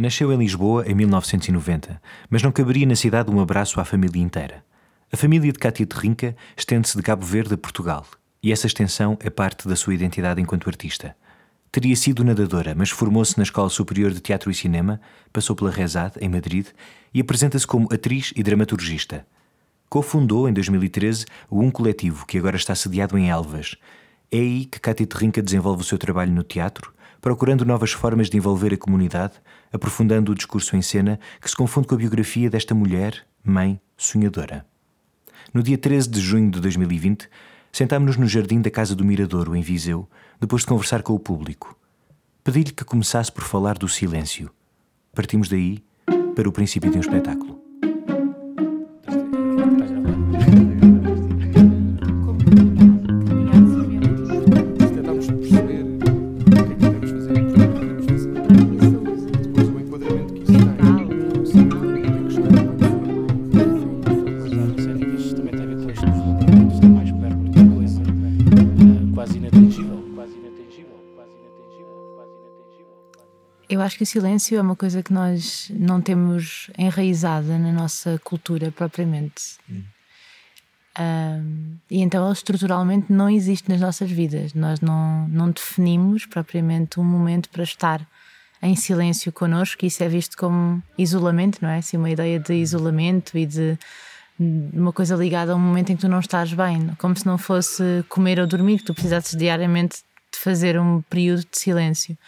Nasceu em Lisboa em 1990, mas não caberia na cidade um abraço à família inteira. A família de Cátia Terrinca estende-se de Cabo Verde a Portugal, e essa extensão é parte da sua identidade enquanto artista. Teria sido nadadora, mas formou-se na Escola Superior de Teatro e Cinema, passou pela Rezade, em Madrid, e apresenta-se como atriz e dramaturgista. Cofundou, em 2013, o Um Coletivo, que agora está sediado em Elvas. É aí que Cátia Terrinca desenvolve o seu trabalho no teatro, procurando novas formas de envolver a comunidade, aprofundando o discurso em cena que se confunde com a biografia desta mulher, mãe, sonhadora. No dia 13 de junho de 2020, sentámos-nos no jardim da Casa do Miradouro, em Viseu, depois de conversar com o público. Pedi-lhe que começasse por falar do silêncio. Partimos daí para o princípio de um espetáculo. Eu acho que o silêncio é uma coisa que nós não temos enraizada na nossa cultura propriamente. Ahm, e então ele estruturalmente não existe nas nossas vidas. Nós não, não definimos propriamente um momento para estar em silêncio connosco, e isso é visto como isolamento, não é? Assim, uma ideia de isolamento e de uma coisa ligada a um momento em que tu não estás bem, como se não fosse comer ou dormir, que tu precisasses diariamente de fazer um período de silêncio.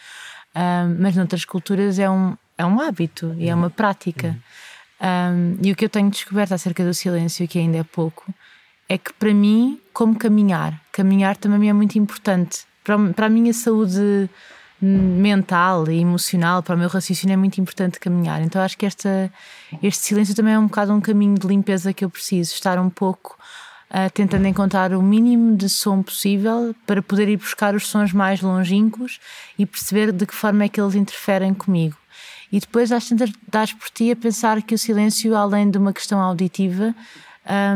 Ahm, mas noutras culturas é um, é um hábito e é uma prática. Ahm, e o que eu tenho descoberto acerca do silêncio, que ainda é pouco, é que para mim, como caminhar, caminhar também é muito importante. Para, para a minha saúde mental e emocional, para o meu raciocínio, é muito importante caminhar. Então acho que esta, este silêncio também é um bocado um caminho de limpeza que eu preciso, estar um pouco ah, tentando encontrar o mínimo de som possível para poder ir buscar os sons mais longínquos e perceber de que forma é que eles interferem comigo. E depois às tantas dás por ti a pensar que o silêncio, além de uma questão auditiva,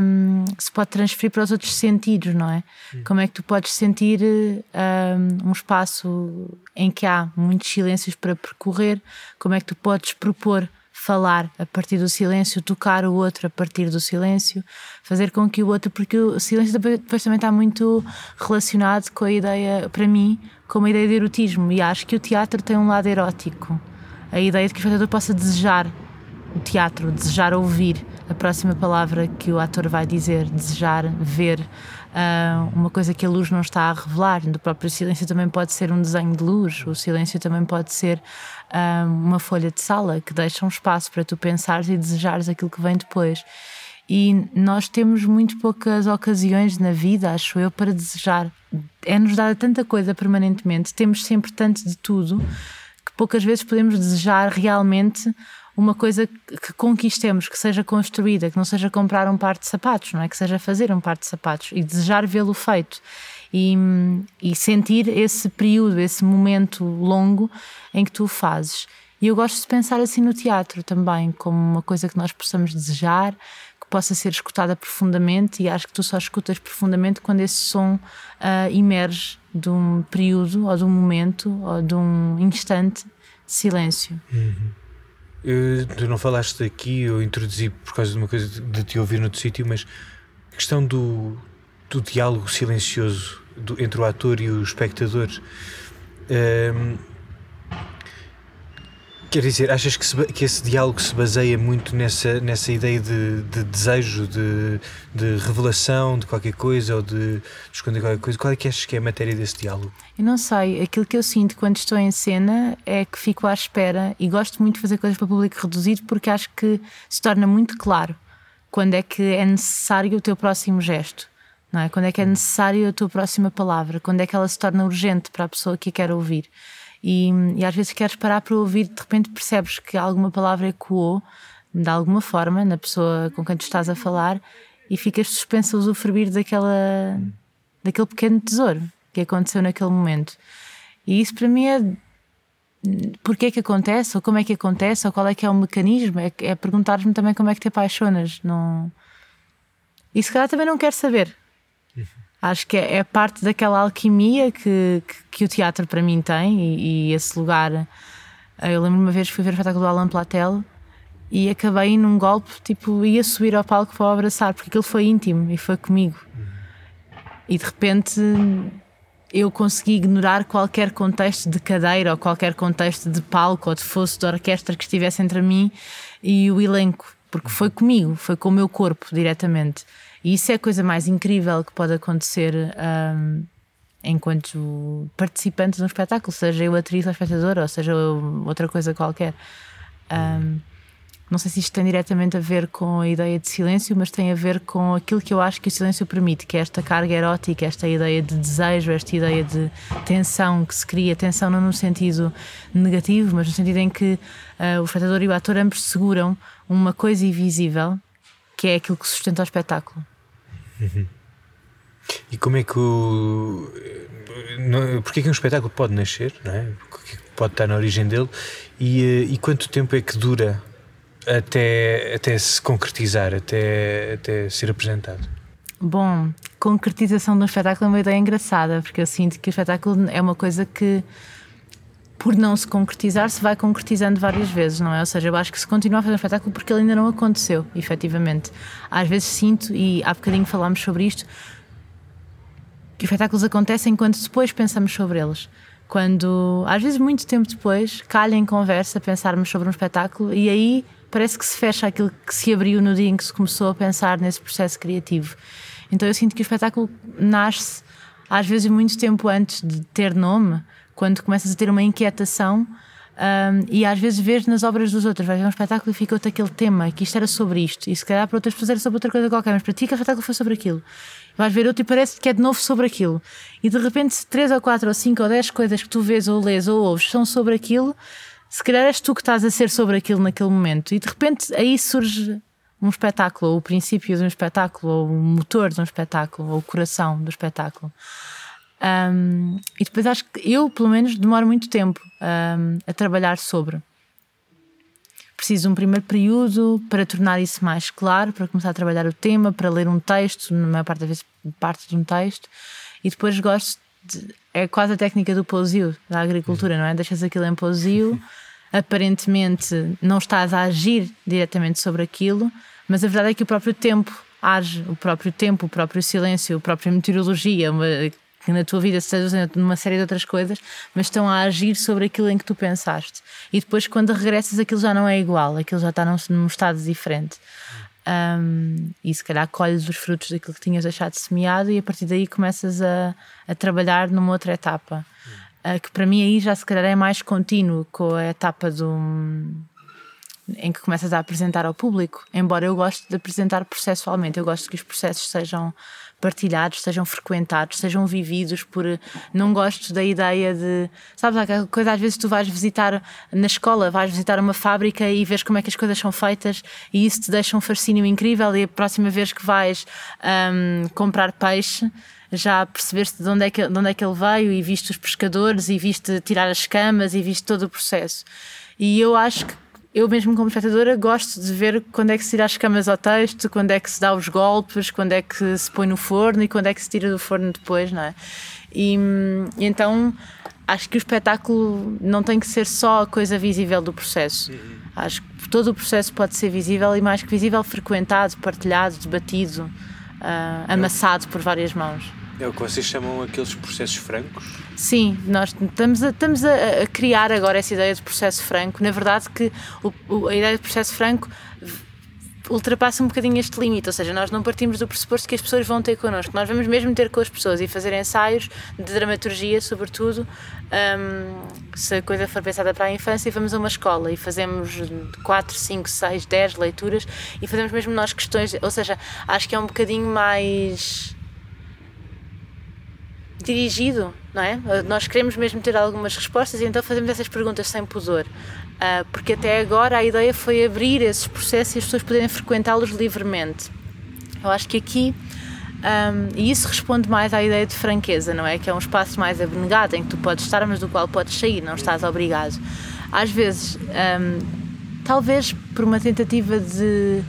hum, se pode transferir para os outros sentidos, não é? Como é que tu podes sentir hum, um espaço em que há muitos silêncios para percorrer? Como é que tu podes propor falar a partir do silêncio, tocar o outro a partir do silêncio, fazer com que o outro, porque o silêncio depois também está muito relacionado com a ideia, para mim, com uma ideia de erotismo, e acho que o teatro tem um lado erótico. A ideia de que o espectador possa desejar o teatro, desejar ouvir a próxima palavra que o ator vai dizer, desejar ver ah, uma coisa que a luz não está a revelar. Do próprio silêncio também pode ser um desenho de luz, o silêncio também pode ser ah, uma folha de sala que deixa um espaço para tu pensares e desejares aquilo que vem depois. E nós temos muito poucas ocasiões na vida, acho eu, para desejar. É-nos dada tanta coisa permanentemente, temos sempre tanto de tudo que poucas vezes podemos desejar realmente uma coisa que conquistemos, que seja construída, que não seja comprar um par de sapatos, não é? Que seja fazer um par de sapatos e desejar vê-lo feito. E, e sentir esse período, esse momento longo em que tu o fazes. E eu gosto de pensar assim no teatro também, como uma coisa que nós possamos desejar, que possa ser escutada profundamente, e acho que tu só escutas profundamente quando esse som ah, emerge de um período, ou de um momento, ou de um instante de silêncio. Eh, tu não falaste aqui, eu introduzi por causa de uma coisa de- te ouvir noutro sítio, mas a questão do, do diálogo silencioso do- entre o ator e o espectador. ehm, quer dizer, achas que, se que esse diálogo se baseia muito nessa, nessa ideia de, de desejo, de, de revelação de qualquer coisa ou de, de esconder qualquer coisa? Qual é que achas que é a matéria desse diálogo? Eu não sei, aquilo que eu sinto quando estou em cena é que fico à espera e gosto muito de fazer coisas para público reduzido porque acho que se torna muito claro quando é que é necessário o teu próximo gesto, não é? Quando é que é necessário a tua próxima palavra, quando é que ela se torna urgente para a pessoa que a quer ouvir. E, e às vezes queres parar para ouvir, de repente percebes que alguma palavra ecoou de alguma forma na pessoa com quem tu estás a falar e ficas suspensa a usufruir daquela, daquele pequeno tesouro que aconteceu naquele momento. E isso para mim é porque é que acontece, ou como é que acontece, ou qual é que é o mecanismo, é, é perguntar-me também como é que te apaixonas. Não... E se calhar também não quero saber. Acho que é, é parte daquela alquimia que, que, que o teatro para mim tem e, e esse lugar Ah, Eu lembro uma vez que fui ver o espetáculo do Alan Platel e acabei num golpe, tipo, ia subir ao palco para o abraçar, porque aquilo foi íntimo e foi comigo. E de repente eu consegui ignorar qualquer contexto de cadeira ou qualquer contexto de palco ou de fosse de orquestra que estivesse entre mim e o elenco, porque foi comigo, foi com o meu corpo diretamente. E isso é a coisa mais incrível que pode acontecer hum, enquanto participante de um espetáculo, seja eu atriz ou espectadora, ou seja outra coisa qualquer. Hum, não sei se isto tem diretamente a ver com a ideia de silêncio, mas tem a ver com aquilo que eu acho que o silêncio permite, que é esta carga erótica, esta ideia de desejo, esta ideia de tensão que se cria, tensão não no sentido negativo, mas no sentido em que ah, o espectador e o ator ambos seguram uma coisa invisível, que é aquilo que sustenta o espetáculo. E como é que o. Porque é que um espetáculo pode nascer, não é? Pode estar na origem dele e, eh, e quanto tempo é que dura até, até se concretizar, até, até ser apresentado? Bom, concretização de um espetáculo é uma ideia engraçada, porque eu sinto que o espetáculo é uma coisa que, por não se concretizar, se vai concretizando várias vezes, não é? Ou seja, eu acho que se continua a fazer um espetáculo porque ele ainda não aconteceu, efetivamente. Às vezes sinto, e há bocadinho falámos sobre isto, que os espetáculos acontecem quando depois pensamos sobre eles. Quando, às vezes, muito tempo depois, calha em conversa pensarmos sobre um espetáculo e aí parece que se fecha aquilo que se abriu no dia em que se começou a pensar nesse processo criativo. Então eu sinto que o espetáculo nasce, às vezes, muito tempo antes de ter nome, quando começas a ter uma inquietação. um, e às vezes vês nas obras dos outros, vais ver um espetáculo e fica-te aquele tema, que isto era sobre isto, e se calhar para outras pessoas era sobre outra coisa qualquer, mas para ti que o espetáculo foi sobre aquilo. Vais ver outro e parece que é de novo sobre aquilo. E de repente, se três ou quatro ou cinco ou dez coisas que tu vês ou lês ou ouves são sobre aquilo, se calhar és tu que estás a ser sobre aquilo naquele momento. E de repente aí surge um espetáculo, ou o princípio de um espetáculo, ou o motor de um espetáculo, ou o coração do espetáculo. Um, e depois acho que eu, pelo menos, demoro muito tempo um, a trabalhar sobre. Preciso de um primeiro período para tornar isso mais claro, para começar a trabalhar o tema, para ler um texto, na maior parte das vezes parte de um texto, e depois gosto de. É quase a técnica do pousio da agricultura, não é? Deixas aquilo em pousio, aparentemente não estás a agir diretamente sobre aquilo, mas a verdade é que o próprio tempo age, o próprio tempo, o próprio silêncio, a própria meteorologia, uma, que na tua vida se traduzem numa série de outras coisas, mas estão a agir sobre aquilo em que tu pensaste. E depois, quando regressas, aquilo já não é igual, aquilo já está num, num estado diferente. Um, e se calhar colhes os frutos daquilo que tinhas deixado semeado e a partir daí começas a, a trabalhar numa outra etapa. Uh, que para mim aí já se calhar é mais contínuo com a etapa do em que começas a apresentar ao público, embora eu goste de apresentar processualmente, eu gosto que os processos sejam partilhados, sejam frequentados, sejam vividos por não gosto da ideia de sabes aquela coisa às vezes tu vais visitar na escola, vais visitar uma fábrica e vês como é que as coisas são feitas e isso te deixa um fascínio incrível e a próxima vez que vais hum, comprar peixe já percebeste de onde, é que, de onde é que ele veio e viste os pescadores e viste tirar as camas e viste todo o processo. E eu acho que eu mesmo como espectadora gosto de ver quando é que se tira as camas ao texto, quando é que se dá os golpes, quando é que se põe no forno e quando é que se tira do forno depois, não é? E, e então acho que o espetáculo não tem que ser só a coisa visível do processo. Acho que todo o processo pode ser visível e mais que visível, frequentado, partilhado, debatido, ah, amassado por várias mãos. É o que vocês chamam aqueles processos francos? Sim, nós estamos, a, estamos a, criar agora essa ideia de processo franco. Na verdade, que o, o, a ideia de processo franco ultrapassa um bocadinho este limite, ou seja, nós não partimos do pressuposto que as pessoas vão ter connosco, nós vamos mesmo ter com as pessoas e fazer ensaios de dramaturgia, sobretudo, um, se a coisa for pensada para a infância, vamos a uma escola e fazemos 4, 5, 6, 10 leituras e fazemos mesmo nós questões, ou seja, acho que é um bocadinho mais dirigido, não é? Nós queremos mesmo ter algumas respostas e então fazemos essas perguntas sem pudor. Uh, porque até agora a ideia foi abrir esses processos e as pessoas poderem frequentá-los livremente. Eu acho que aqui, um, e isso responde mais à ideia de franqueza, não é? Que é um espaço mais abnegado em que tu podes estar, mas do qual podes sair, não estás obrigado. Às vezes, um, talvez por uma tentativa de.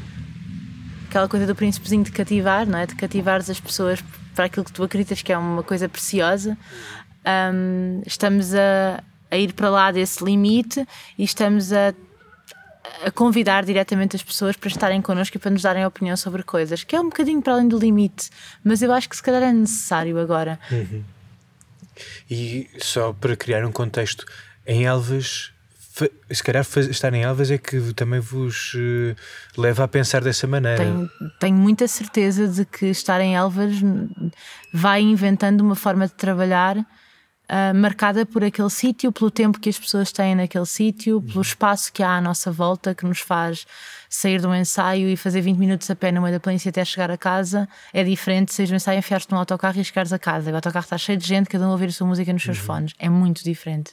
aquela coisa do príncipezinho de cativar, não é? De cativares as pessoas para aquilo que tu acreditas que é uma coisa preciosa, um, estamos a, a ir para lá desse limite e estamos a, a convidar diretamente as pessoas para estarem connosco e para nos darem opinião sobre coisas, que é um bocadinho para além do limite, mas eu acho que se calhar é necessário agora. E só para criar um contexto, em Elvas, se calhar estar em Elvas é que também vos eh, leva a pensar dessa maneira. Tenho, tenho muita certeza de que estar em Elvas vai inventando uma forma de trabalhar ah, marcada por aquele sítio, pelo tempo que as pessoas têm naquele sítio, pelo espaço que há à nossa volta que nos faz sair de um ensaio e fazer 20 minutos a pé no meio da planície até chegar a casa. É diferente de sair do ensaio, enfiar-te num autocarro e chegares a casa. O autocarro está cheio de gente, cada um a ouvir a sua música nos seus fones. É muito diferente.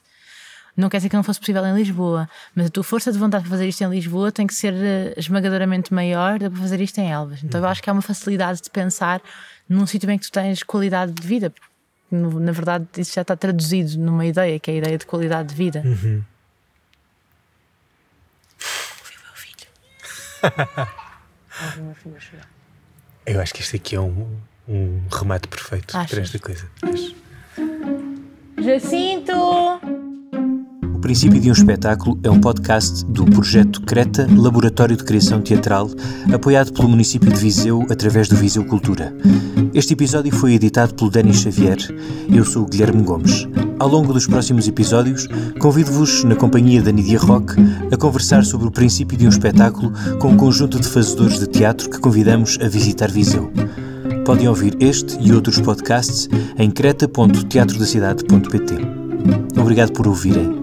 Não quer dizer que não fosse possível em Lisboa, mas a tua força de vontade para fazer isto em Lisboa tem que ser eh, esmagadoramente maior do que para fazer isto em Elvas. Então eu acho que há uma facilidade de pensar num sítio em que tu tens qualidade de vida. Na verdade, isso já está traduzido numa ideia, que é a ideia de qualidade de vida. Uhum. Ouvi o meu filho. Ouvi o meu filho a chorar. Eu acho que este aqui é um, um remate perfeito Achas? para esta coisa. Acho. Jacinto! Princípio de um Espetáculo é um podcast do projeto Creta Laboratório de Criação Teatral, apoiado pelo município de Viseu através do Viseu Cultura. Este episódio foi editado pelo Denis Xavier. Eu sou o Guilherme Gomes. Ao longo dos próximos episódios, convido-vos, na companhia da Nidia Rock, a conversar sobre o princípio de um espetáculo com um conjunto de fazedores de teatro que convidamos a visitar Viseu. Podem ouvir este e outros podcasts em creta.teatrodacidade.pt. Obrigado por ouvirem.